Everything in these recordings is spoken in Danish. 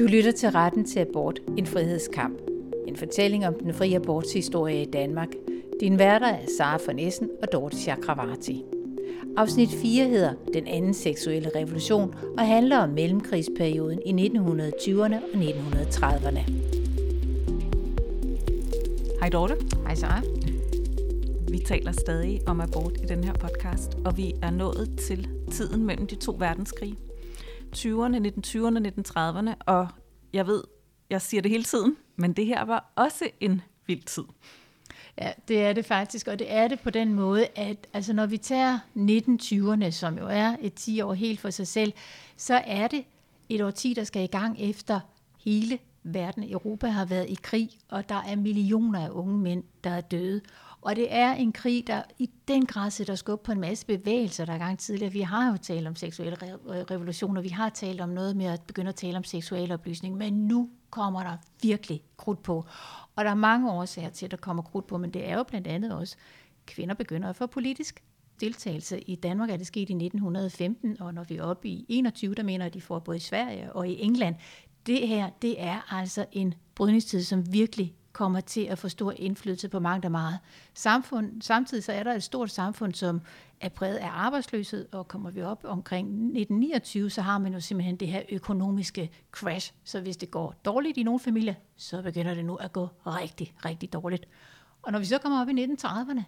Du lytter til Retten til Abort, en frihedskamp. En fortælling om den frie aborts historie i Danmark. Din værter er Sara von Essen og Dorte Chakravarti. Afsnit 4 hedder Den anden seksuelle revolution og handler om mellemkrigsperioden i 1920'erne og 1930'erne. Hej Dorte. Hej Sara. Vi taler stadig om abort i den her podcast, og vi er nået til tiden mellem de to verdenskrige. 20'erne, 1920'erne, 1930'erne, og jeg ved, jeg siger det hele tiden, men det her var også en vild tid. Ja, det er det faktisk, og det er det på den måde, at altså, når vi tager 1920'erne, som jo er et 10 år helt for sig selv, så er det et årti, der skal i gang efter hele verden. Europa har været i krig, og der er millioner af unge mænd, der er døde. Og det er en krig, der i den grad sætter skub på en masse bevægelser, der er gang tidligere. Vi har jo talt om seksuelle øh, revolutioner, vi har talt om noget med at begynde at tale om seksuel oplysning, men nu kommer der virkelig krudt på. Og der er mange årsager til, at der kommer krudt på, men det er jo blandt andet også, kvinder begynder at få politisk deltagelse. I Danmark er det sket i 1915, og når vi er oppe i 21, der mener at de får både i Sverige og i England. Det her, det er altså en brydningstid, som virkelig kommer til at få stor indflydelse på mange der meget. Samfund, samtidig så er der et stort samfund, som er præget af arbejdsløshed, og kommer vi op omkring 1929, så har man jo simpelthen det her økonomiske crash. Så hvis det går dårligt i nogle familier, så begynder det nu at gå rigtig, rigtig dårligt. Og når vi så kommer op i 1930'erne,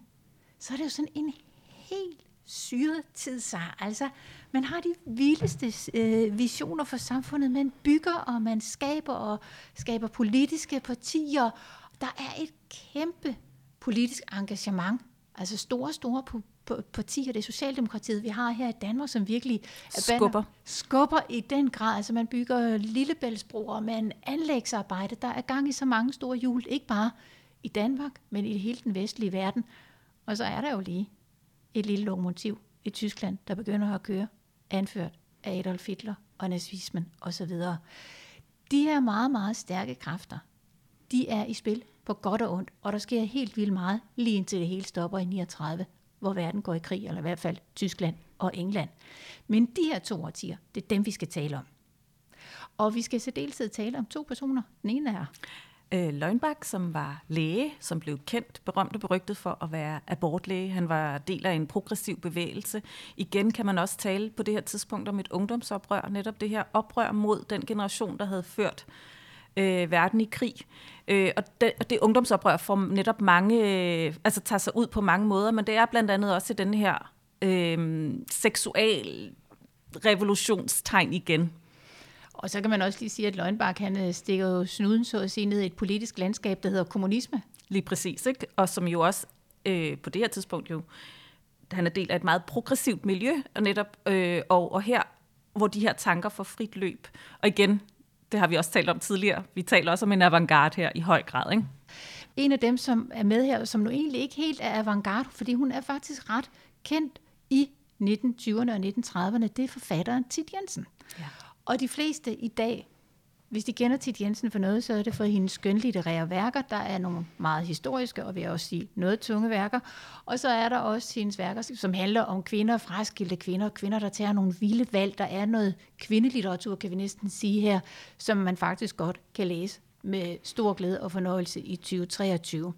så er det jo sådan en helt syret tid, så altså, man har de vildeste øh, visioner for samfundet. Man bygger, og man skaber, og skaber politiske partier. Der er et kæmpe politisk engagement. Altså store, store partier, det er Socialdemokratiet, vi har her i Danmark, som virkelig skubber. skubber i den grad. Altså man bygger lillebæltsbroer, man anlægsarbejde. Der er gang i så mange store hjul, ikke bare i Danmark, men i hele den vestlige verden. Og så er der jo lige et lille lokomotiv i Tyskland, der begynder at køre, anført af Adolf Hitler og nazismen osv. De her meget, meget stærke kræfter, de er i spil på godt og ondt, og der sker helt vildt meget, lige indtil det hele stopper i 39, hvor verden går i krig, eller i hvert fald Tyskland og England. Men de her to årtier, det er dem, vi skal tale om. Og vi skal så særdeleshed tale om to personer. Den ene er øh, Løgnbak, som var læge, som blev kendt, berømt og berygtet for at være abortlæge. Han var del af en progressiv bevægelse. Igen kan man også tale på det her tidspunkt om et ungdomsoprør, netop det her oprør mod den generation, der havde ført øh, verden i krig. Øh, og det, det ungdomsoprør får netop mange, øh, altså tager sig ud på mange måder, men det er blandt andet også i den her øh, seksual revolutionstegn igen. Og så kan man også lige sige, at Løgnbak han øh, stikker jo snuden så at sige ned i et politisk landskab, der hedder kommunisme. Lige præcis, ikke? og som jo også øh, på det her tidspunkt jo, han er del af et meget progressivt miljø, og netop øh, og, og her, hvor de her tanker får frit løb. Og igen, det har vi også talt om tidligere, vi taler også om en avantgarde her i høj grad, ikke? En af dem, som er med her, som nu egentlig ikke helt er avantgarde, fordi hun er faktisk ret kendt i 1920'erne og 1930'erne, det er forfatteren Tid Jensen. Ja. Og de fleste i dag, hvis de kender Tit Jensen for noget, så er det for hendes skønlitterære værker. Der er nogle meget historiske, og vil jeg også sige noget tunge værker. Og så er der også hendes værker, som handler om kvinder, fraskilte kvinder, kvinder, der tager nogle vilde valg. Der er noget kvindelitteratur, kan vi næsten sige her, som man faktisk godt kan læse med stor glæde og fornøjelse i 2023.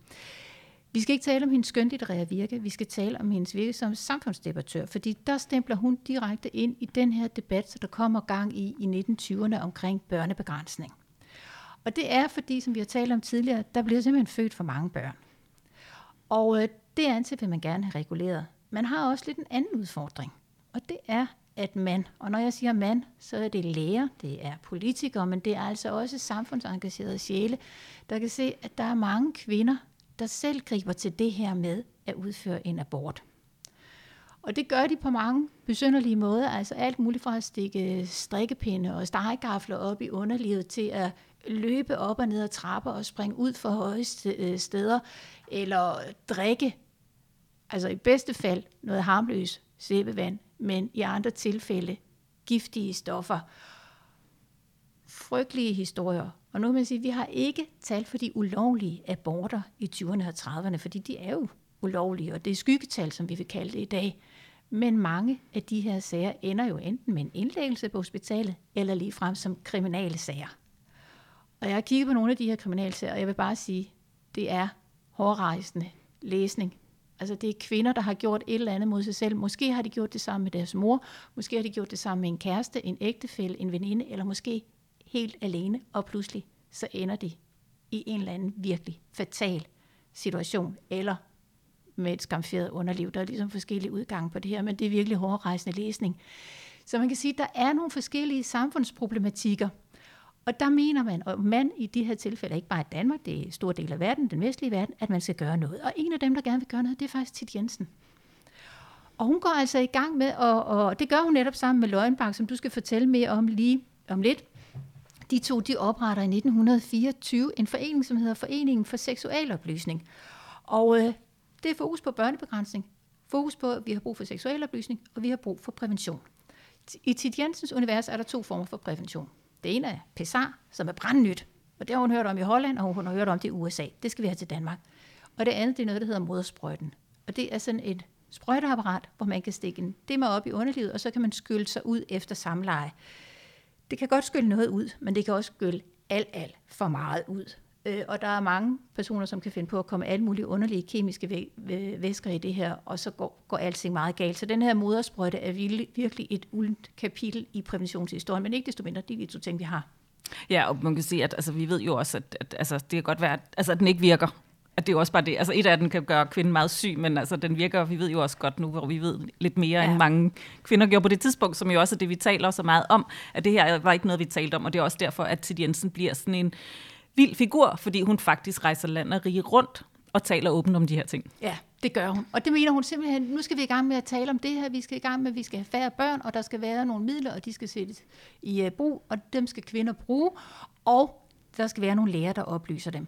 Vi skal ikke tale om hendes skønlitterære virke, vi skal tale om hendes virke som samfundsdebattør, fordi der stempler hun direkte ind i den her debat, så der kommer gang i i 1920'erne omkring børnebegrænsning. Og det er fordi, som vi har talt om tidligere, der bliver simpelthen født for mange børn. Og øh, det anser vil man gerne have reguleret. Man har også lidt en anden udfordring, og det er, at man, og når jeg siger man, så er det læger, det er politikere, men det er altså også samfundsengagerede sjæle, der kan se, at der er mange kvinder, der selv griber til det her med at udføre en abort. Og det gør de på mange besynderlige måder, altså alt muligt fra at stikke øh, strikkepinde og stegegafler op i underlivet til at løbe op og ned ad trapper og springe ud for høje øh, steder, eller drikke, altså i bedste fald noget harmløs sæbevand, men i andre tilfælde giftige stoffer. Frygtelige historier og nu kan man sige, at vi har ikke tal for de ulovlige aborter i 20'erne og 30'erne, fordi de er jo ulovlige, og det er skyggetal, som vi vil kalde det i dag. Men mange af de her sager ender jo enten med en indlæggelse på hospitalet, eller lige frem som kriminale sager. Og jeg har kigget på nogle af de her kriminalsager, og jeg vil bare sige, det er hårdrejsende læsning. Altså det er kvinder, der har gjort et eller andet mod sig selv. Måske har de gjort det sammen med deres mor, måske har de gjort det sammen med en kæreste, en ægtefælle, en veninde, eller måske helt alene, og pludselig så ender de i en eller anden virkelig fatal situation, eller med et skamferet underliv. Der er ligesom forskellige udgange på det her, men det er virkelig hårdrejsende læsning. Så man kan sige, at der er nogle forskellige samfundsproblematikker, og der mener man, og man i de her tilfælde, ikke bare i Danmark, det er en stor del af verden, den vestlige verden, at man skal gøre noget. Og en af dem, der gerne vil gøre noget, det er faktisk Tit Jensen. Og hun går altså i gang med, og, og det gør hun netop sammen med Løgnbak, som du skal fortælle mere om lige om lidt. De to de opretter i 1924 en forening, som hedder Foreningen for Seksualoplysning. Og øh, det er fokus på børnebegrænsning, fokus på, at vi har brug for seksualoplysning, og vi har brug for prævention. I Tid Jensens univers er der to former for prævention. Det ene er PESAR, som er brandnyt, og det har hun hørt om i Holland, og hun har hørt om det i USA. Det skal vi have til Danmark. Og det andet, det er noget, der hedder modersprøjten. Og det er sådan et sprøjteapparat, hvor man kan stikke en dimmer op i underlivet, og så kan man skylle sig ud efter samleje. Det kan godt skylle noget ud, men det kan også skylle alt, alt for meget ud. Øh, og der er mange personer, som kan finde på at komme alle mulige underlige kemiske væsker i det her, og så går, går alting meget galt. Så den her modersprøjte er virkelig et uldent kapitel i præventionshistorien, men ikke desto mindre, det vi de to ting, vi har. Ja, og man kan sige, at altså, vi ved jo også, at, at altså, det kan godt være, at, altså, at den ikke virker. At det er også bare det. Altså et af den kan gøre kvinden meget syg, men altså, den virker, vi ved jo også godt nu, hvor vi ved lidt mere, ja. end mange kvinder gjorde på det tidspunkt, som jo også er det, vi taler så meget om, at det her var ikke noget, vi talte om, og det er også derfor, at Tid Jensen bliver sådan en vild figur, fordi hun faktisk rejser land og rige rundt og taler åbent om de her ting. Ja, det gør hun. Og det mener hun simpelthen, nu skal vi i gang med at tale om det her, vi skal i gang med, at vi skal have færre børn, og der skal være nogle midler, og de skal sættes i uh, brug, og dem skal kvinder bruge, og der skal være nogle læger, der oplyser dem.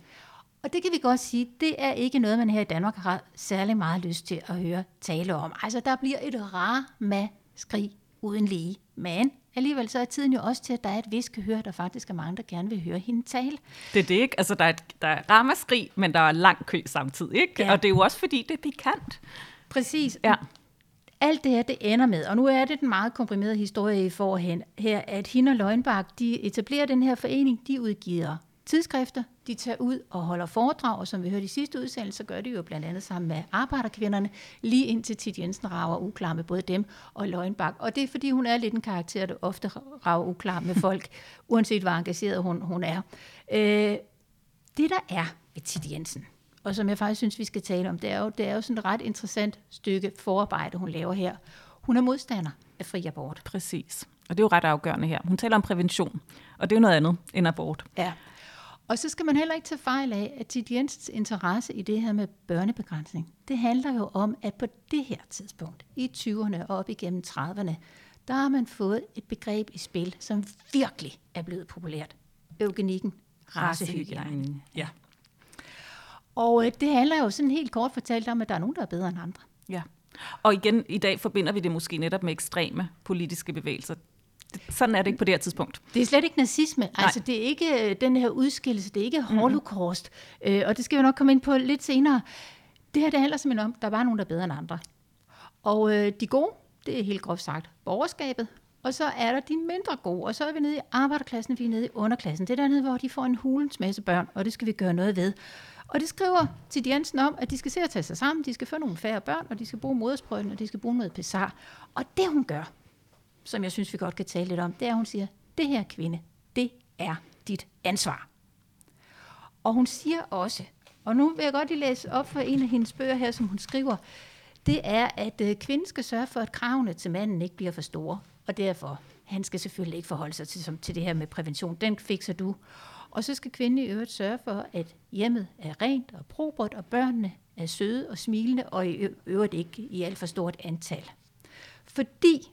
Og det kan vi godt sige, det er ikke noget, man her i Danmark har særlig meget lyst til at høre tale om. Altså, der bliver et skrig uden lige. Men alligevel så er tiden jo også til, at der er et vis høre, der faktisk er mange, der gerne vil høre hende tale. Det er det, ikke? Altså, der er, et, der er ramaskrig, men der er lang kø samtidig, ikke? Ja. Og det er jo også, fordi det er pikant. Præcis. Ja. Alt det her, det ender med, og nu er det den meget komprimerede historie i forhen her, at hende og Løgnbak, de etablerer den her forening, de udgiver tidsskrifter, de tager ud og holder foredrag, og som vi hørte i sidste udsendelse, så gør de jo blandt andet sammen med arbejderkvinderne, lige indtil Tit Jensen rager uklar med både dem og Løgnbak. Og det er, fordi hun er lidt en karakter, der ofte rager uklar med folk, uanset hvor engageret hun, hun er. Øh, det der er ved Tit Jensen, og som jeg faktisk synes, vi skal tale om, det er jo, det er jo sådan et ret interessant stykke forarbejde, hun laver her. Hun er modstander af fri abort. Præcis. Og det er jo ret afgørende her. Hun taler om prævention, og det er jo noget andet end abort. Ja. Og så skal man heller ikke tage fejl af, at Tid Jensens interesse i det her med børnebegrænsning, det handler jo om, at på det her tidspunkt, i 20'erne og op igennem 30'erne, der har man fået et begreb i spil, som virkelig er blevet populært. Eugenikken, racehygiejne. Ja. Og øh, det handler jo sådan helt kort fortalt om, at der er nogen, der er bedre end andre. Ja. Og igen, i dag forbinder vi det måske netop med ekstreme politiske bevægelser sådan er det ikke på det her tidspunkt. Det er slet ikke nazisme. Nej. Altså, det er ikke øh, den her udskillelse, det er ikke holocaust. Mm-hmm. Øh, og det skal vi nok komme ind på lidt senere. Det her, det handler simpelthen om, der var nogen, der er bedre end andre. Og øh, de gode, det er helt groft sagt borgerskabet, og så er der de mindre gode, og så er vi nede i arbejderklassen, vi er nede i underklassen. Det er dernede, hvor de får en hulens masse børn, og det skal vi gøre noget ved. Og det skriver til Jensen om, at de skal se at tage sig sammen, de skal få nogle færre børn, og de skal bruge modersprøjten, og de skal bruge noget pesar. Og det hun gør, som jeg synes, vi godt kan tale lidt om, det er, at hun siger, det her kvinde, det er dit ansvar. Og hun siger også, og nu vil jeg godt lige læse op for en af hendes bøger her, som hun skriver, det er, at øh, kvinden skal sørge for, at kravene til manden ikke bliver for store, og derfor, han skal selvfølgelig ikke forholde sig til, som, til det her med prævention. Den fikser du. Og så skal kvinden i øvrigt sørge for, at hjemmet er rent og probert, og børnene er søde og smilende, og i øvrigt ikke i alt for stort antal. Fordi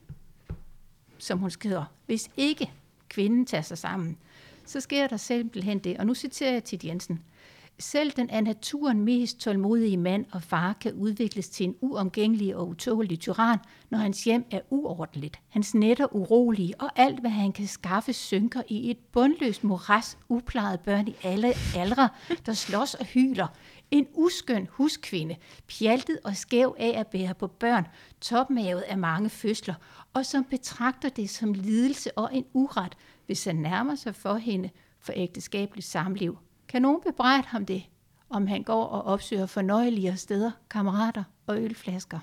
som hun skriver, hvis ikke kvinden tager sig sammen, så sker der simpelthen det, og nu citerer jeg Tit Jensen, selv den af naturen mest tålmodige mand og far kan udvikles til en uomgængelig og utålig tyran, når hans hjem er uordentligt, hans netter urolige, og alt, hvad han kan skaffe, synker i et bundløst moras, uplejede børn i alle aldre, der slås og hyler. En uskøn huskvinde, pjaltet og skæv af at bære på børn, topmavet af mange fødsler, og som betragter det som lidelse og en uret, hvis han nærmer sig for hende for ægteskabeligt samliv. Kan nogen bebrejde ham det, om han går og opsøger fornøjeligere steder, kammerater og ølflasker?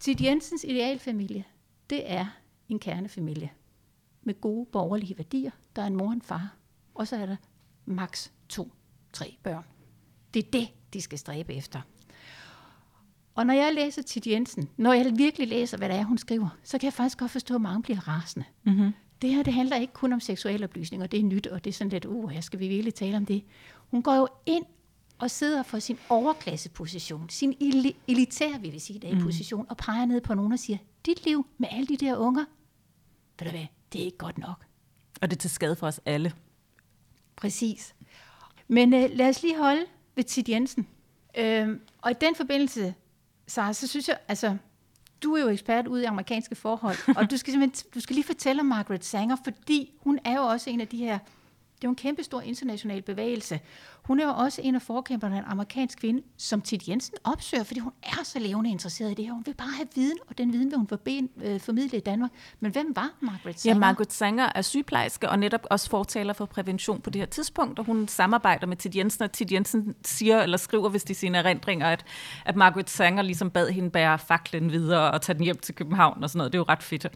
Tid Jensens idealfamilie, det er en kernefamilie med gode borgerlige værdier. Der er en mor og en far, og så er der maks to, tre børn. Det er det, de skal stræbe efter. Og når jeg læser Tid Jensen, når jeg virkelig læser, hvad det er, hun skriver, så kan jeg faktisk godt forstå, at mange bliver rasende. Mm-hmm. Det her, det handler ikke kun om seksuel oplysning, og det er nyt, og det er sådan lidt, uh, her skal vi virkelig tale om det. Hun går jo ind og sidder for sin overklasseposition, sin elitær, vil vi sige, der mm. position, og peger ned på nogen og siger, dit liv med alle de der unger, ved du hvad, det er ikke godt nok. Og det er til skade for os alle. Præcis. Men øh, lad os lige holde ved Tid Jensen. Øhm, og i den forbindelse, så, så synes jeg, altså, du er jo ekspert ude i amerikanske forhold, og du skal, du skal lige fortælle om Margaret Sanger, fordi hun er jo også en af de her det er jo en kæmpe stor international bevægelse. Hun er jo også en af forkæmperne af en amerikansk kvinde, som Tid Jensen opsøger, fordi hun er så levende interesseret i det her. Hun vil bare have viden, og den viden vil hun forben, øh, formidle i Danmark. Men hvem var Margaret Sanger? Ja, Margaret Sanger er sygeplejerske og netop også fortaler for prævention på det her tidspunkt, og hun samarbejder med Tid Jensen, og Tid Jensen siger eller skriver, hvis de sine erindringer, at, at Margaret Sanger ligesom bad hende bære faklen videre og tage den hjem til København og sådan noget. Det er jo ret fedt,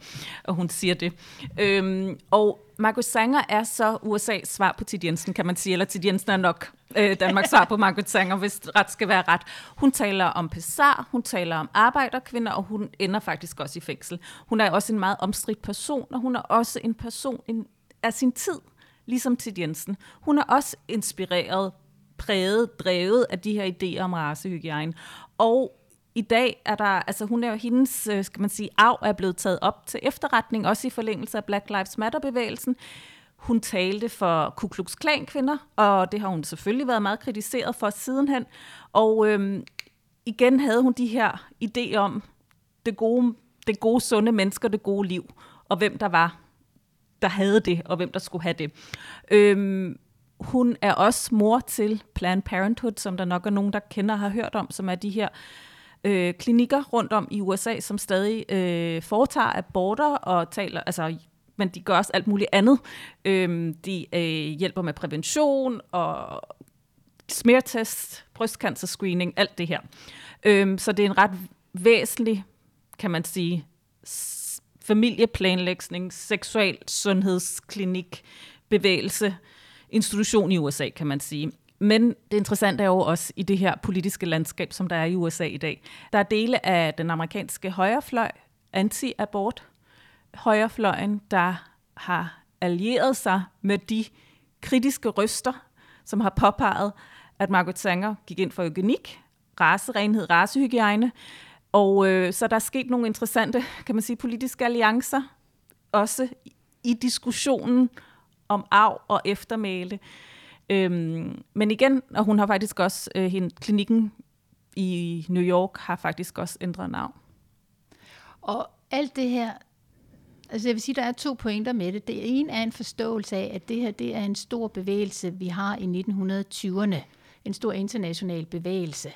og hun siger det. Øhm, og Margaret Sanger er så USA's svar på Tid Jensen, kan man sige, eller Tid Jensen er nok øh, Danmarks svar på Margaret Sanger, hvis ret skal være ret. Hun taler om pesar, hun taler om arbejderkvinder, og hun ender faktisk også i fængsel. Hun er også en meget omstridt person, og hun er også en person en, af sin tid, ligesom Tid Jensen. Hun er også inspireret, præget, drevet af de her idéer om racehygiejne. Og i dag er der, altså hun er jo hendes, øh, skal man sige, arv er blevet taget op til efterretning, også i forlængelse af Black Lives Matter-bevægelsen. Hun talte for Ku Klux Klan-kvinder, og det har hun selvfølgelig været meget kritiseret for sidenhen. Og øhm, igen havde hun de her idéer om det gode, det gode, sunde mennesker, det gode liv, og hvem der var, der havde det, og hvem der skulle have det. Øhm, hun er også mor til Planned Parenthood, som der nok er nogen, der kender og har hørt om, som er de her øh, klinikker rundt om i USA, som stadig øh, foretager aborter og taler, altså men de gør også alt muligt andet. Øhm, de øh, hjælper med prævention og smertest, brystcancer-screening, alt det her. Øhm, så det er en ret væsentlig, kan man sige, familieplanlægning, seksuel sundhedsklinik, bevægelse, institution i USA, kan man sige. Men det interessante er jo også i det her politiske landskab, som der er i USA i dag. Der er dele af den amerikanske højrefløj, anti-abort, højrefløjen, der har allieret sig med de kritiske røster, som har påpeget, at Margaret Sanger gik ind for eugenik, racerenhed, racehygiejne, og øh, så der er sket nogle interessante, kan man sige, politiske alliancer, også i diskussionen om arv og eftermæle. Øhm, men igen, og hun har faktisk også, øh, hende, klinikken i New York har faktisk også ændret navn. Og alt det her, altså jeg vil sige, der er to pointer med det. Det ene er en forståelse af, at det her det er en stor bevægelse, vi har i 1920'erne. En stor international bevægelse.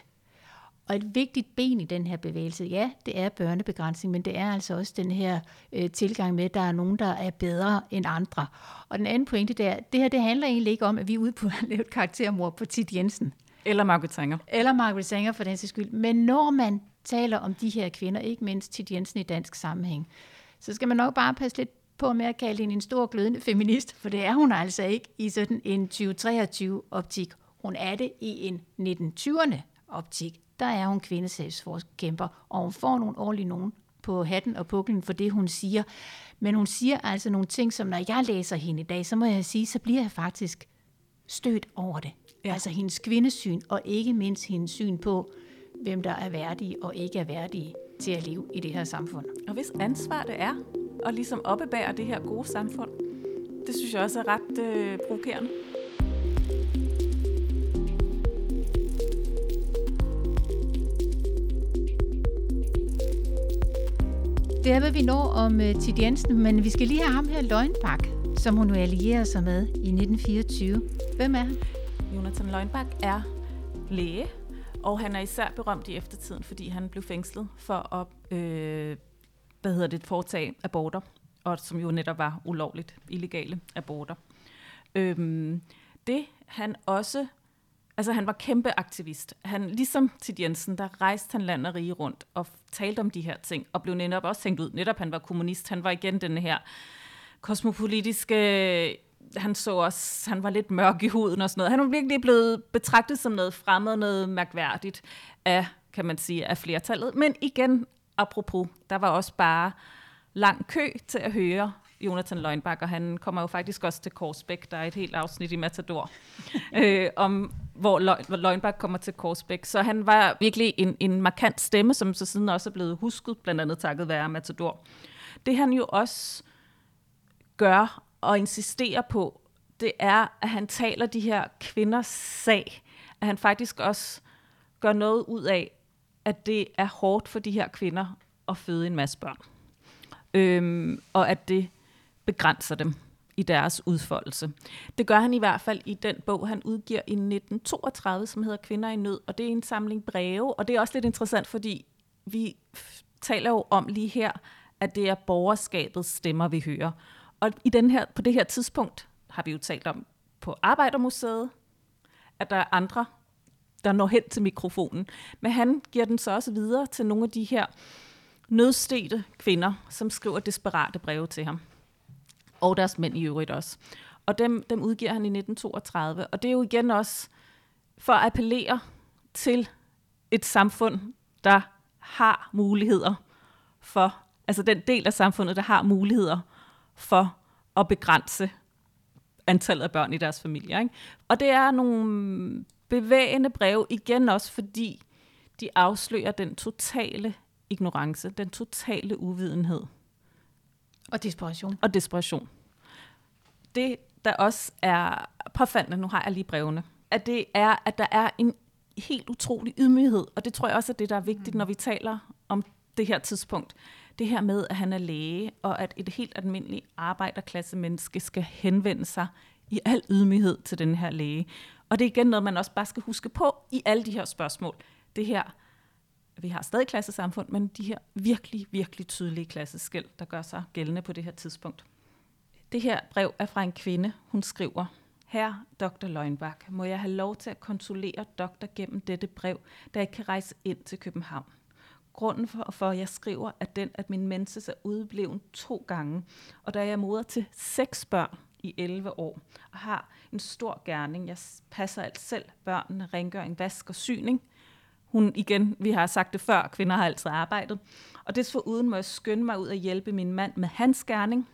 Og et vigtigt ben i den her bevægelse, ja, det er børnebegrænsning, men det er altså også den her øh, tilgang med, at der er nogen, der er bedre end andre. Og den anden pointe der, det her det handler egentlig ikke om, at vi er ude på at lave et karaktermor på Tit Jensen. Eller Margaret Sanger. Eller Margaret Sanger for den sags skyld. Men når man taler om de her kvinder, ikke mindst Tit Jensen i dansk sammenhæng, så skal man nok bare passe lidt på med at kalde hende en stor glødende feminist, for det er hun altså ikke i sådan en 2023-optik. Hun er det i en 1920'erne optik der er hun kvindesagsforkæmper, og hun får nogle ordentlige nogen på hatten og puklen for det, hun siger. Men hun siger altså nogle ting, som når jeg læser hende i dag, så må jeg sige, så bliver jeg faktisk stødt over det. Ja. Altså hendes kvindesyn, og ikke mindst hendes syn på, hvem der er værdige og ikke er værdige til at leve i det her samfund. Og hvis ansvar det er at ligesom oppebære det her gode samfund, det synes jeg også er ret øh, provokerende. Det er, hvad vi når om uh, Tid Jensen, men vi skal lige have ham her Løgnbak, som hun nu allierer sig med i 1924. Hvem er han? Jonathan Løgnbak er læge, og han er især berømt i eftertiden, fordi han blev fængslet for at øh, hvad hedder det, foretage aborter. og som jo netop var ulovligt illegale aborter. Øhm, det han også, altså han var kæmpe aktivist. Han, ligesom Tid Jensen, der rejste han land og rige rundt og talte om de her ting, og blev netop også tænkt ud. Netop han var kommunist, han var igen den her kosmopolitiske han så også, han var lidt mørk i huden og sådan noget. Han var virkelig blevet betragtet som noget fremmed, noget mærkværdigt af, kan man sige, af flertallet. Men igen, apropos, der var også bare lang kø til at høre Jonathan Løgnbak, og han kommer jo faktisk også til Korsbæk. Der er et helt afsnit i Matador, øh, om hvor, Løg, hvor Løgnbak kommer til Korsbæk. Så han var virkelig en, en markant stemme, som så siden også er blevet husket, blandt andet takket være Matador. Det han jo også gør og insisterer på, det er, at han taler de her kvinders sag. At han faktisk også gør noget ud af, at det er hårdt for de her kvinder at føde en masse børn. Øhm, og at det begrænser dem i deres udfoldelse. Det gør han i hvert fald i den bog, han udgiver i 1932, som hedder Kvinder i nød, og det er en samling breve, og det er også lidt interessant, fordi vi taler jo om lige her, at det er borgerskabets stemmer, vi hører. Og i den her, på det her tidspunkt har vi jo talt om på Arbejdermuseet, at der er andre, der når hen til mikrofonen. Men han giver den så også videre til nogle af de her nødstede kvinder, som skriver desperate breve til ham. Og deres mænd i øvrigt også. Og dem, dem udgiver han i 1932. Og det er jo igen også for at appellere til et samfund, der har muligheder for, altså den del af samfundet, der har muligheder for at begrænse antallet af børn i deres familier. Ikke? Og det er nogle bevægende breve, igen også fordi de afslører den totale ignorance, den totale uvidenhed. Og desperation. Og desperation. Det, der også er påfaldende, nu har jeg lige brevene, at det er, at der er en helt utrolig ydmyghed, og det tror jeg også er det, der er vigtigt, mm. når vi taler om det her tidspunkt det her med, at han er læge, og at et helt almindeligt arbejderklasse menneske skal henvende sig i al ydmyghed til den her læge. Og det er igen noget, man også bare skal huske på i alle de her spørgsmål. Det her, vi har stadig klassesamfund, men de her virkelig, virkelig tydelige klasseskæld, der gør sig gældende på det her tidspunkt. Det her brev er fra en kvinde. Hun skriver, Herre Dr. Løgnbak, må jeg have lov til at konsulere doktor gennem dette brev, da jeg kan rejse ind til København. Grunden for, for, at jeg skriver, at den, at min menses er udeblevet to gange, og da jeg er moder til seks børn i 11 år, og har en stor gerning, jeg passer alt selv, børnene, rengøring, vask og syning, hun igen, vi har sagt det før, kvinder har altid arbejdet. Og desforuden må jeg skynde mig ud og hjælpe min mand med hans gerning.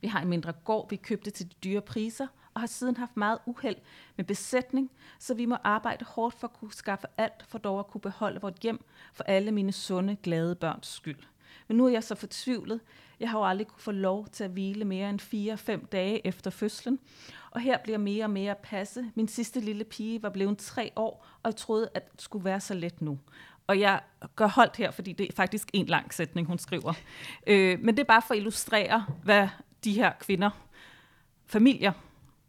Vi har en mindre gård, vi købte til de dyre priser, og har siden haft meget uheld med besætning, så vi må arbejde hårdt for at kunne skaffe alt, for dog at kunne beholde vort hjem for alle mine sunde, glade børns skyld. Men nu er jeg så fortvivlet. Jeg har jo aldrig kunne få lov til at hvile mere end 4-5 dage efter fødslen. Og her bliver mere og mere passe. Min sidste lille pige var blevet tre år, og jeg troede, at det skulle være så let nu. Og jeg gør holdt her, fordi det er faktisk en lang sætning, hun skriver. Øh, men det er bare for at illustrere, hvad de her kvinder, familier,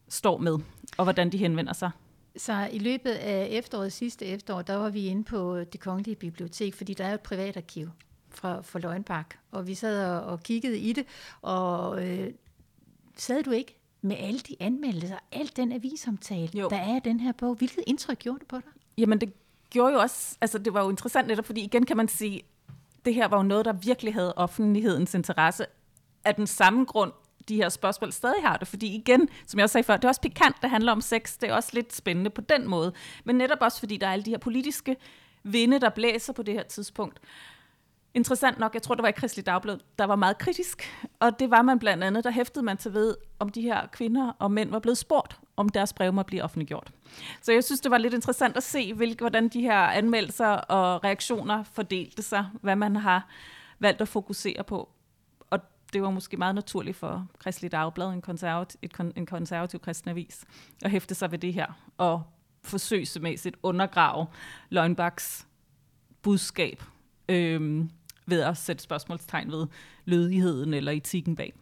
står med, og hvordan de henvender sig. Så i løbet af efteråret, sidste efterår, der var vi inde på det kongelige bibliotek, fordi der er et privat arkiv fra, fra Løgnbak, og vi sad og, og kiggede i det, og øh, sad du ikke med alle de anmeldelser, alt den avisomtale, jo. der er den her bog. Hvilket indtryk gjorde det på dig? Jamen det gjorde jo også, altså det var jo interessant netop, fordi igen kan man sige, det her var jo noget, der virkelig havde offentlighedens interesse. Af den samme grund de her spørgsmål stadig har det. Fordi igen, som jeg også sagde før, det er også pikant, det handler om sex. Det er også lidt spændende på den måde. Men netop også fordi der er alle de her politiske vinde, der blæser på det her tidspunkt. Interessant nok, jeg tror, det var i Kristelig Dagblad, der var meget kritisk. Og det var man blandt andet, der hæftede man til ved, om de her kvinder og mænd var blevet spurgt, om deres brev må blive offentliggjort. Så jeg synes, det var lidt interessant at se, hvilke, hvordan de her anmeldelser og reaktioner fordelte sig, hvad man har valgt at fokusere på det var måske meget naturligt for Kristelig Dagblad, en konservativ, et, en konservativ kristen avis, at hæfte sig ved det her, og forsøgsmæssigt undergrave Løgnbaks budskab øh, ved at sætte spørgsmålstegn ved lødigheden eller etikken bag.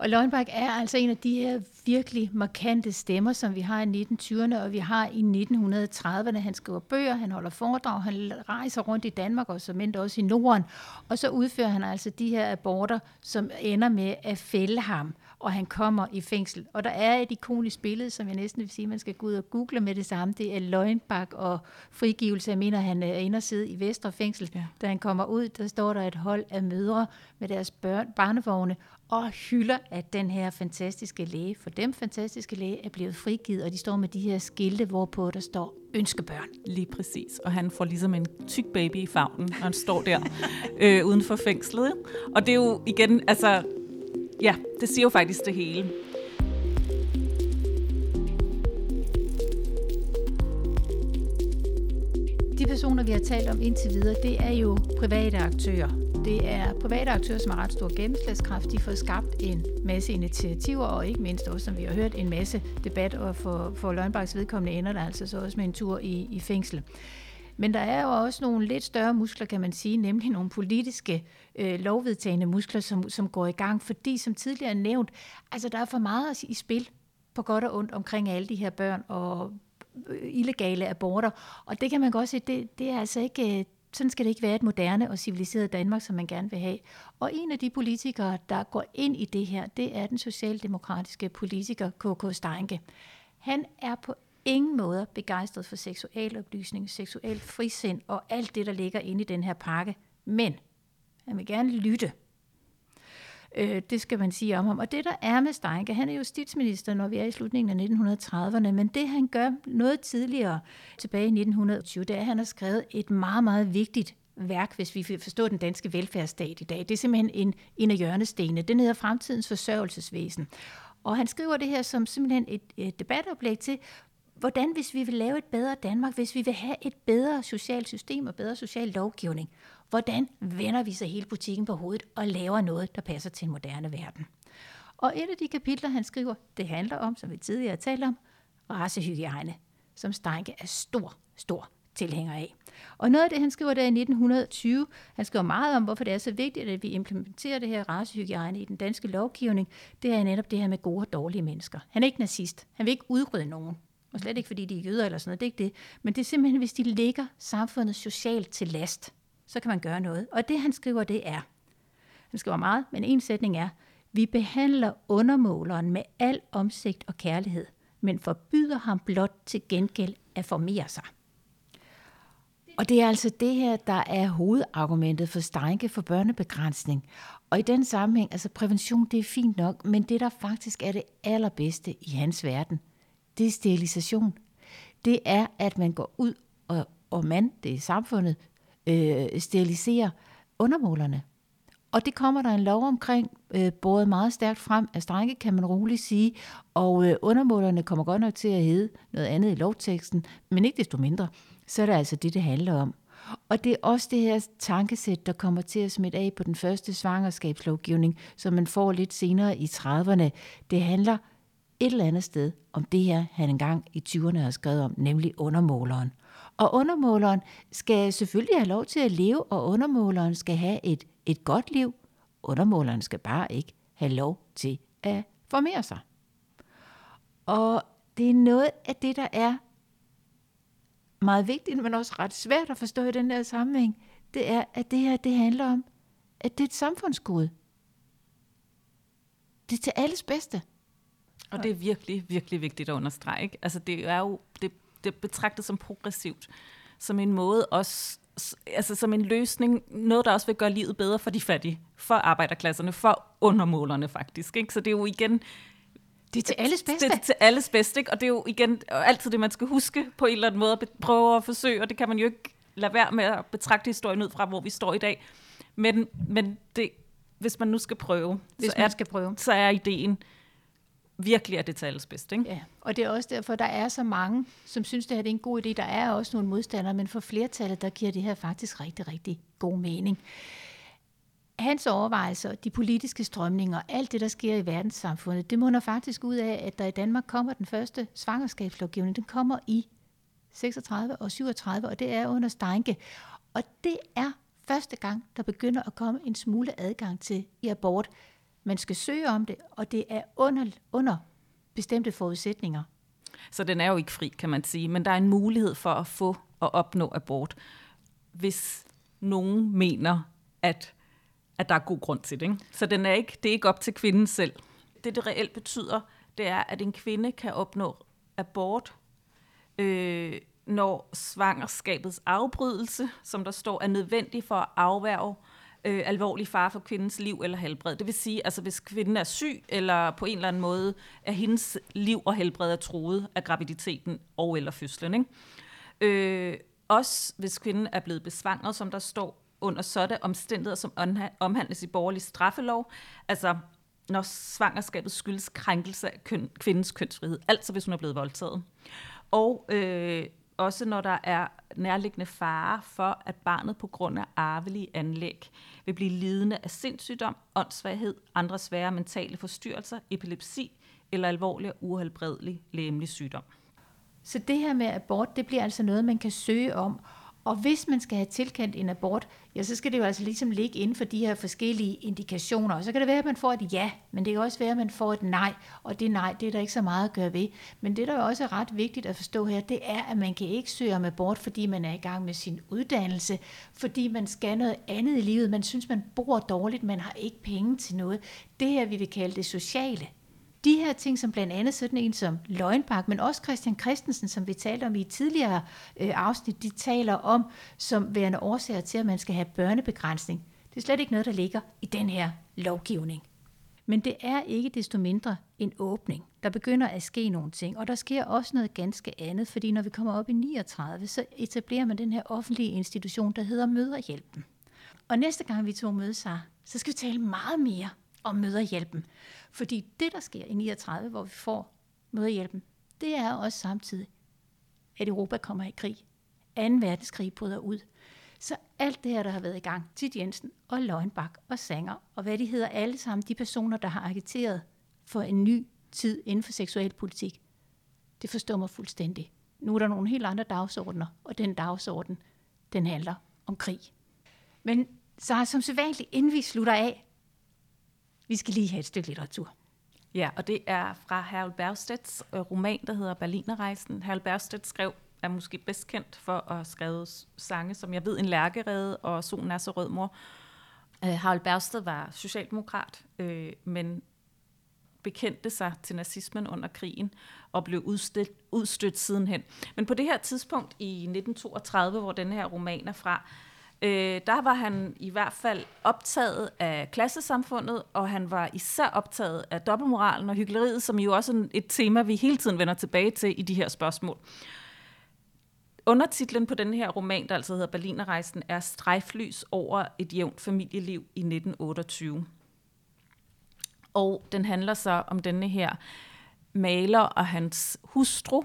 Og Løgnbak er altså en af de her virkelig markante stemmer, som vi har i 1920'erne, og vi har i 1930'erne. Han skriver bøger, han holder foredrag, han rejser rundt i Danmark, og så mindre også i Norden. Og så udfører han altså de her aborter, som ender med at fælde ham og han kommer i fængsel. Og der er et ikonisk billede, som jeg næsten vil sige, man skal gå ud og google med det samme. Det er Løgnbak og frigivelse. Jeg mener, han er inde og sidde i Vestre fængsel. Ja. Da han kommer ud, der står der et hold af mødre med deres børn, barnevogne og hylder, at den her fantastiske læge, for dem fantastiske læge, er blevet frigivet, og de står med de her skilte, hvorpå der står ønskebørn. Lige præcis, og han får ligesom en tyk baby i favnen, når han står der øh, uden for fængslet. Og det er jo igen, altså Ja, det siger jo faktisk det hele. De personer, vi har talt om indtil videre, det er jo private aktører. Det er private aktører, som har ret stor gennemslagskraft. De får skabt en masse initiativer, og ikke mindst også, som vi har hørt, en masse debat, og for, for Lønbaks vedkommende ender der altså så også med en tur i, i fængsel. Men der er jo også nogle lidt større muskler, kan man sige, nemlig nogle politiske øh, lovvedtagende muskler, som, som går i gang, fordi som tidligere nævnt, altså der er for meget i spil på godt og ondt omkring alle de her børn og øh, illegale aborter. Og det kan man godt se, det, det er altså ikke, øh, sådan skal det ikke være et moderne og civiliseret Danmark, som man gerne vil have. Og en af de politikere, der går ind i det her, det er den socialdemokratiske politiker K.K. Steinke. Han er på ingen måder begejstret for seksualoplysning, seksuel frisind og alt det, der ligger inde i den her pakke. Men han vil gerne lytte. Øh, det skal man sige om ham. Og det, der er med Steinke, han er justitsminister, når vi er i slutningen af 1930'erne, men det, han gør noget tidligere, tilbage i 1920, det er, at han har skrevet et meget, meget vigtigt værk, hvis vi forstår den danske velfærdsstat i dag. Det er simpelthen en, en af hjørnestenene. Den hedder Fremtidens Forsørgelsesvæsen. Og han skriver det her som simpelthen et, et debatoplæg til, hvordan hvis vi vil lave et bedre Danmark, hvis vi vil have et bedre socialt system og bedre social lovgivning, hvordan vender vi så hele butikken på hovedet og laver noget, der passer til en moderne verden. Og et af de kapitler, han skriver, det handler om, som vi tidligere har talt om, racehygiejne, som Steinke er stor, stor tilhænger af. Og noget af det, han skriver der i 1920, han skriver meget om, hvorfor det er så vigtigt, at vi implementerer det her racehygiejne i den danske lovgivning, det er netop det her med gode og dårlige mennesker. Han er ikke nazist. Han vil ikke udrydde nogen. Og slet ikke, fordi de er jøder eller sådan noget. Det er ikke det. Men det er simpelthen, hvis de ligger samfundet socialt til last, så kan man gøre noget. Og det, han skriver, det er, han skriver meget, men en sætning er, vi behandler undermåleren med al omsigt og kærlighed, men forbyder ham blot til gengæld at formere sig. Og det er altså det her, der er hovedargumentet for Steinke for børnebegrænsning. Og i den sammenhæng, altså prævention, det er fint nok, men det der faktisk er det allerbedste i hans verden, det er sterilisation. Det er, at man går ud, og, og man, det er samfundet, øh, sterilisere undermålerne. Og det kommer der en lov omkring, øh, både meget stærkt frem af strække, kan man roligt sige, og øh, undermålerne kommer godt nok til at hedde noget andet i lovteksten, men ikke desto mindre, så er det altså det, det handler om. Og det er også det her tankesæt, der kommer til at smitte af på den første svangerskabslovgivning, som man får lidt senere i 30'erne. Det handler et eller andet sted om det her, han engang i 20'erne har skrevet om, nemlig undermåleren. Og undermåleren skal selvfølgelig have lov til at leve, og undermåleren skal have et, et godt liv. Undermåleren skal bare ikke have lov til at formere sig. Og det er noget af det, der er meget vigtigt, men også ret svært at forstå i den der sammenhæng. Det er, at det her det handler om, at det er et samfundsgode. Det er til alles bedste. Og det er virkelig, virkelig vigtigt at understrege. Ikke? Altså det er jo det, det betragtet som progressivt, som en måde også, altså som en løsning, noget der også vil gøre livet bedre for de fattige, for arbejderklasserne, for undermålerne faktisk. Ikke? Så det er jo igen, det er til alles bedste. Det er til alles bedste, ikke? og det er jo igen altid det, man skal huske på en eller anden måde at prøve at forsøge, og det kan man jo ikke lade være med at betragte historien ud fra, hvor vi står i dag. Men, men det, hvis man nu skal prøve, hvis så, man er, skal prøve. så er ideen, virkelig er det til alles bedste. Ikke? Ja, og det er også derfor, der er så mange, som synes, det her er en god idé. Der er også nogle modstandere, men for flertallet, der giver det her faktisk rigtig, rigtig god mening. Hans overvejelser, de politiske strømninger, alt det, der sker i verdenssamfundet, det munder faktisk ud af, at der i Danmark kommer den første svangerskabslovgivning. Den kommer i 36 og 37, og det er under Steinke. Og det er første gang, der begynder at komme en smule adgang til i abort man skal søge om det, og det er under, under bestemte forudsætninger. Så den er jo ikke fri, kan man sige, men der er en mulighed for at få og opnå abort, hvis nogen mener, at, at der er god grund til det. Ikke? Så den er ikke, det er ikke op til kvinden selv. Det, det reelt betyder, det er, at en kvinde kan opnå abort, øh, når svangerskabets afbrydelse, som der står, er nødvendig for at afværge øh, øh, alvorlig fare for kvindens liv eller helbred. Det vil sige, altså hvis kvinden er syg, eller på en eller anden måde er hendes liv og helbred er troet af graviditeten og eller fødslen. Ikke? Øh, også hvis kvinden er blevet besvangret, som der står under sådanne omstændigheder, som omhandles i borgerlig straffelov, altså når svangerskabet skyldes krænkelse af køn, kvindens kønsfrihed, altså hvis hun er blevet voldtaget. Og øh, også når der er nærliggende fare for, at barnet på grund af arvelige anlæg vil blive lidende af sindssygdom, åndssvaghed, andre svære mentale forstyrrelser, epilepsi eller alvorlig og uhelbredelig lægemlig sygdom. Så det her med abort, det bliver altså noget, man kan søge om, og hvis man skal have tilkendt en abort, ja, så skal det jo altså ligesom ligge inden for de her forskellige indikationer. Og så kan det være, at man får et ja, men det kan også være, at man får et nej, og det nej, det er der ikke så meget at gøre ved. Men det, der er også ret vigtigt at forstå her, det er, at man kan ikke søge om abort, fordi man er i gang med sin uddannelse, fordi man skal noget andet i livet, man synes, man bor dårligt, man har ikke penge til noget. Det her, vi vil kalde det sociale de her ting, som blandt andet sådan en som Løgnbak, men også Christian Christensen, som vi talte om i et tidligere øh, afsnit, de taler om som værende årsager til, at man skal have børnebegrænsning. Det er slet ikke noget, der ligger i den her lovgivning. Men det er ikke desto mindre en åbning. Der begynder at ske nogle ting, og der sker også noget ganske andet, fordi når vi kommer op i 39, så etablerer man den her offentlige institution, der hedder Møderhjælpen. Og næste gang vi to mødes her, så skal vi tale meget mere om Møderhjælpen. Fordi det, der sker i 39, hvor vi får møderhjælpen, det er også samtidig, at Europa kommer i krig. 2. verdenskrig bryder ud. Så alt det her, der har været i gang, Tid Jensen og Løgnbak og Sanger, og hvad de hedder alle sammen, de personer, der har agiteret for en ny tid inden for seksualpolitik, det forstår mig fuldstændig. Nu er der nogle helt andre dagsordner, og den dagsorden, den handler om krig. Men så som sædvanligt, inden vi slutter af, vi skal lige have et stykke litteratur. Ja, og det er fra Harold Bergstedts øh, roman, der hedder Berlinerrejsen. Harold Bergstedt skrev, er måske bedst kendt for at skrive sange, som jeg ved, En lærkerede og Solen er så rød mor. Uh, Harold Bergsted var socialdemokrat, øh, men bekendte sig til nazismen under krigen og blev udstødt, udstødt sidenhen. Men på det her tidspunkt i 1932, hvor den her roman er fra, øh, der var han i hvert fald optaget af klassesamfundet, og han var især optaget af dobbeltmoralen og hyggeleriet, som jo også er et tema, vi hele tiden vender tilbage til i de her spørgsmål. Undertitlen på den her roman, der altså hedder Berlinerrejsen, er Strejflys over et jævnt familieliv i 1928. Og den handler så om denne her maler og hans hustru,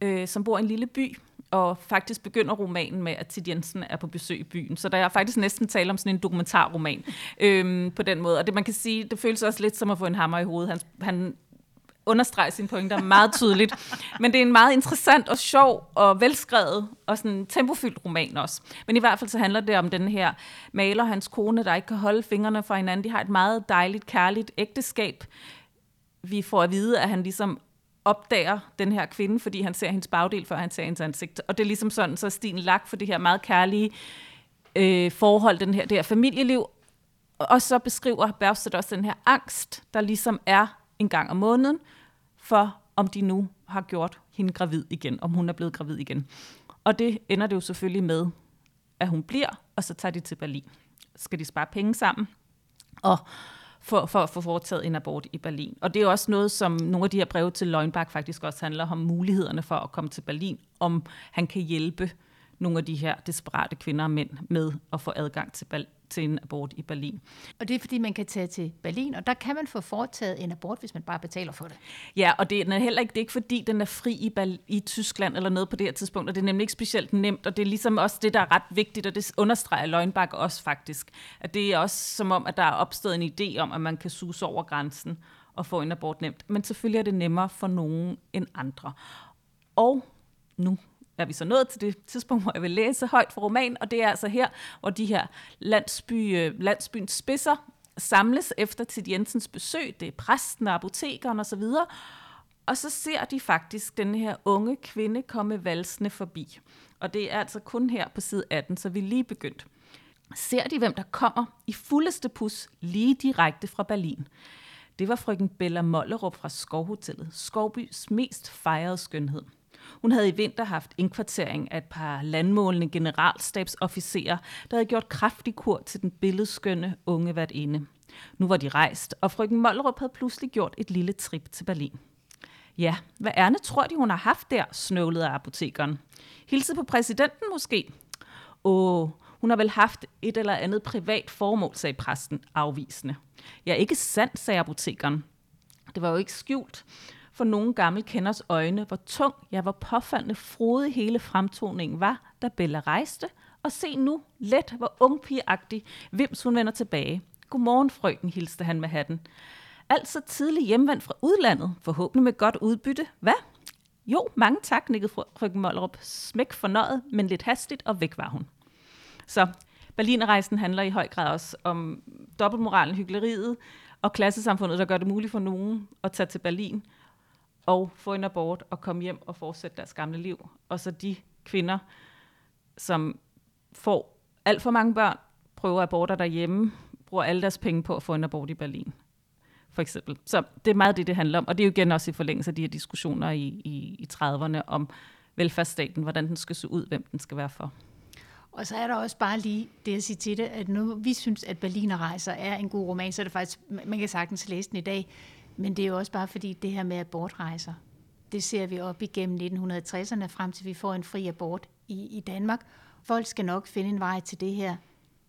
øh, som bor i en lille by, og faktisk begynder romanen med, at Tid Jensen er på besøg i byen. Så der er faktisk næsten tale om sådan en dokumentarroman øhm, på den måde. Og det man kan sige, det føles også lidt som at få en hammer i hovedet. Han, han understreger sine pointer meget tydeligt. Men det er en meget interessant og sjov og velskrevet og sådan tempofyldt roman også. Men i hvert fald så handler det om den her maler og hans kone, der ikke kan holde fingrene fra hinanden. De har et meget dejligt, kærligt ægteskab. Vi får at vide, at han ligesom opdager den her kvinde, fordi han ser hendes bagdel, før han ser hendes ansigt. Og det er ligesom sådan, så er stien lagt for det her meget kærlige øh, forhold, den her, det her familieliv. Og så beskriver Bergstedt også den her angst, der ligesom er en gang om måneden, for om de nu har gjort hende gravid igen, om hun er blevet gravid igen. Og det ender det jo selvfølgelig med, at hun bliver, og så tager de til Berlin. Skal de spare penge sammen, og for, for at få foretaget en abort i Berlin. Og det er også noget, som nogle af de her breve til Løgnbak faktisk også handler om mulighederne for at komme til Berlin, om han kan hjælpe nogle af de her desperate kvinder og mænd med at få adgang til, til en abort i Berlin. Og det er fordi, man kan tage til Berlin, og der kan man få foretaget en abort, hvis man bare betaler for det. Ja, og det er heller ikke, det er ikke fordi, den er fri i, Bal- i Tyskland eller noget på det her tidspunkt, og det er nemlig ikke specielt nemt, og det er ligesom også det, der er ret vigtigt, og det understreger Løgnbak også faktisk, at det er også som om, at der er opstået en idé om, at man kan suse over grænsen og få en abort nemt. Men selvfølgelig er det nemmere for nogen end andre. Og nu er vi så nået til det tidspunkt, hvor jeg vil læse højt for romanen, og det er altså her, hvor de her landsby, øh, landsbyens spidser samles efter Tid Jensens besøg. Det er præsten og apotekeren osv. Og så ser de faktisk den her unge kvinde komme valsende forbi. Og det er altså kun her på side 18, så vi er lige begyndt. Ser de, hvem der kommer i fuldeste pus lige direkte fra Berlin. Det var frøken Bella Mollerup fra Skovhotellet, Skovbys mest fejrede skønhed. Hun havde i vinter haft indkvartering af et par landmålende generalstabsofficerer, der havde gjort kraftig kur til den billedskønne unge værtinde. Nu var de rejst, og frøken Mollerup havde pludselig gjort et lille trip til Berlin. Ja, hvad ærne tror de, hun har haft der, snøvlede apotekeren. Hilse på præsidenten måske? Åh, hun har vel haft et eller andet privat formål, sagde præsten afvisende. Ja, ikke sandt, sagde apotekeren. Det var jo ikke skjult for nogen gammel kenders øjne, hvor tung, ja, hvor påfaldende frodig hele fremtoningen var, da Bella rejste, og se nu, let, hvor ungpigeagtig, vims hun vender tilbage. Godmorgen, frøken, hilste han med hatten. Altså tidlig hjemvendt fra udlandet, forhåbentlig med godt udbytte. Hvad? Jo, mange tak, nikkede frøken Mollerup. Smæk fornøjet, men lidt hastigt, og væk var hun. Så Berlinerrejsen handler i høj grad også om dobbeltmoralen, hyggeleriet og klassesamfundet, der gør det muligt for nogen at tage til Berlin og få en abort og komme hjem og fortsætte deres gamle liv. Og så de kvinder, som får alt for mange børn, prøver aborter derhjemme, bruger alle deres penge på at få en abort i Berlin for eksempel. Så det er meget det, det handler om. Og det er jo igen også i forlængelse af de her diskussioner i, i, i 30'erne om velfærdsstaten, hvordan den skal se ud, hvem den skal være for. Og så er der også bare lige det at sige til det, at nu vi synes, at Berlinerrejser er en god roman, så er det faktisk, man kan sagtens læse den i dag, men det er jo også bare fordi det her med abortrejser, det ser vi op igennem 1960'erne, frem til vi får en fri abort i, i Danmark. Folk skal nok finde en vej til det her.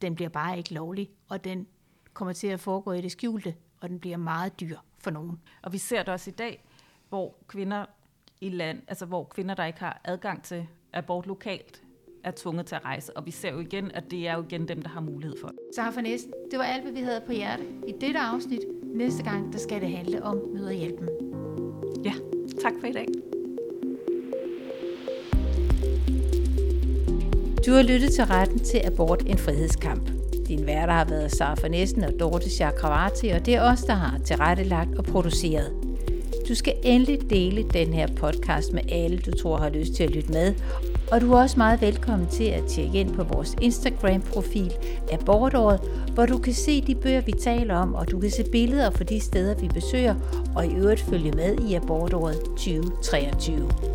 Den bliver bare ikke lovlig, og den kommer til at foregå i det skjulte, og den bliver meget dyr for nogen. Og vi ser det også i dag, hvor kvinder i land, altså hvor kvinder, der ikke har adgang til abort lokalt, er tvunget til at rejse. Og vi ser jo igen, at det er jo igen dem, der har mulighed for det. Så for næsten, det var alt, hvad vi havde på hjerte i dette afsnit. Næste gang, der skal det handle om møderhjælpen. Ja, tak for i dag. Du har lyttet til retten til abort en frihedskamp. Din værter har været Sara Næsten og Dorte Chakravarti, og det er os, der har tilrettelagt og produceret. Du skal endelig dele den her podcast med alle, du tror har lyst til at lytte med. Og du er også meget velkommen til at tjekke ind på vores Instagram-profil Abortåret, hvor du kan se de bøger, vi taler om, og du kan se billeder fra de steder, vi besøger, og i øvrigt følge med i Abortåret 2023.